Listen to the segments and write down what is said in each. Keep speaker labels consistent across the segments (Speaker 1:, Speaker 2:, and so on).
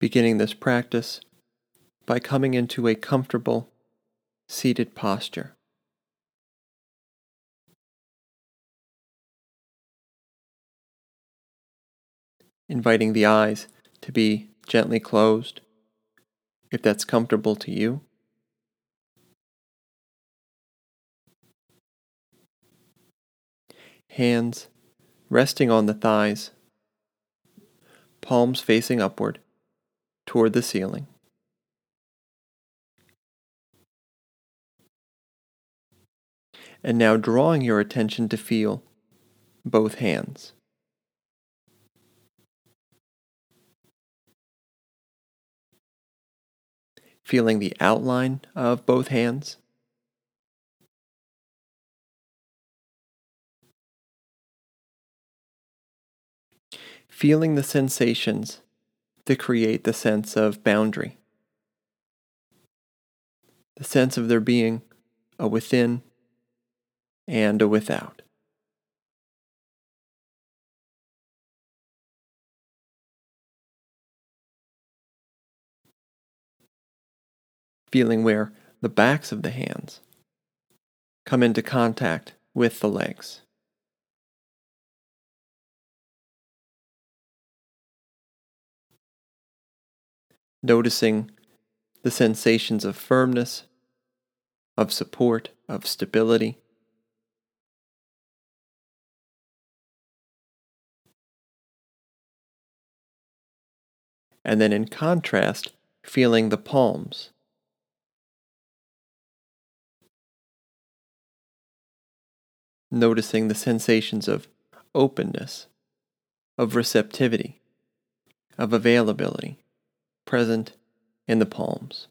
Speaker 1: beginning this practice by coming into a comfortable seated posture. Inviting the eyes to be gently closed if that's comfortable to you. Hands resting on the thighs, palms facing upward toward the ceiling. And now drawing your attention to feel both hands. Feeling the outline of both hands. Feeling the sensations that create the sense of boundary. The sense of there being a within and a without. Feeling where the backs of the hands come into contact with the legs. Noticing the sensations of firmness, of support, of stability. and then in contrast, feeling the palms. Noticing the sensations of openness, of receptivity, of availability present in the palms.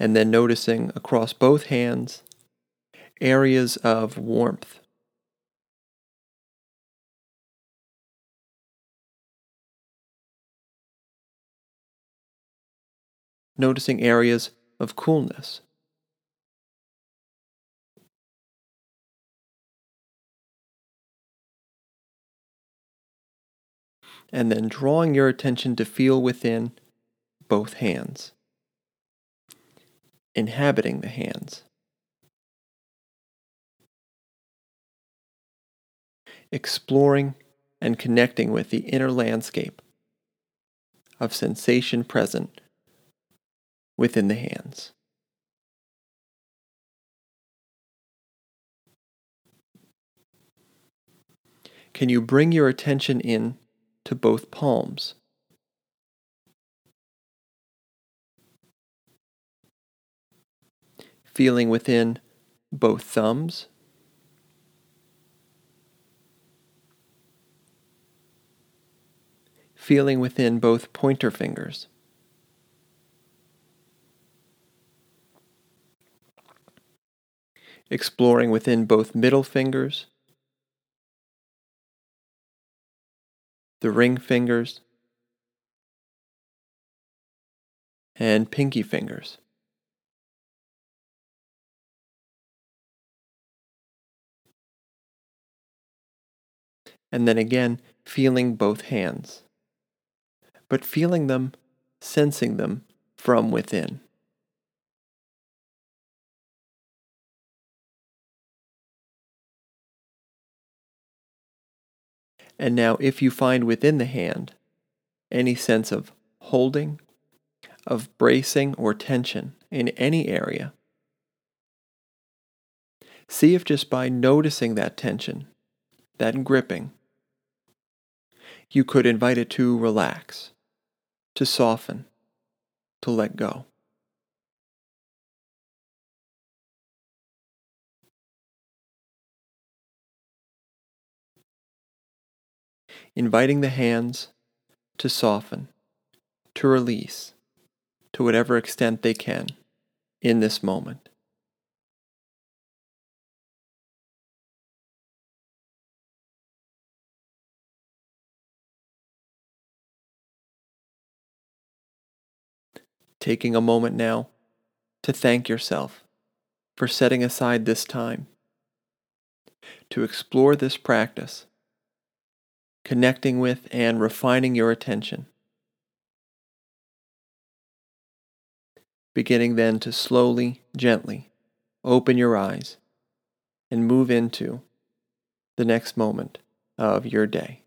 Speaker 1: And then noticing across both hands areas of warmth. Noticing areas of coolness. And then drawing your attention to feel within both hands, inhabiting the hands. exploring and connecting with the inner landscape of sensation present within the hands. Can you bring your attention in to both palms? Feeling within both thumbs feeling within both pointer fingers. Exploring within both middle fingers, the ring fingers, and pinky fingers. And then again, feeling both hands but feeling them, sensing them from within. And now, if you find within the hand any sense of holding, of bracing or tension in any area, see if just by noticing that tension, that gripping, you could invite it to relax to soften, to let go. Inviting the hands to soften, to release, to whatever extent they can in this moment. taking a moment now to thank yourself for setting aside this time to explore this practice, connecting with and refining your attention. Beginning then to slowly, gently open your eyes and move into the next moment of your day.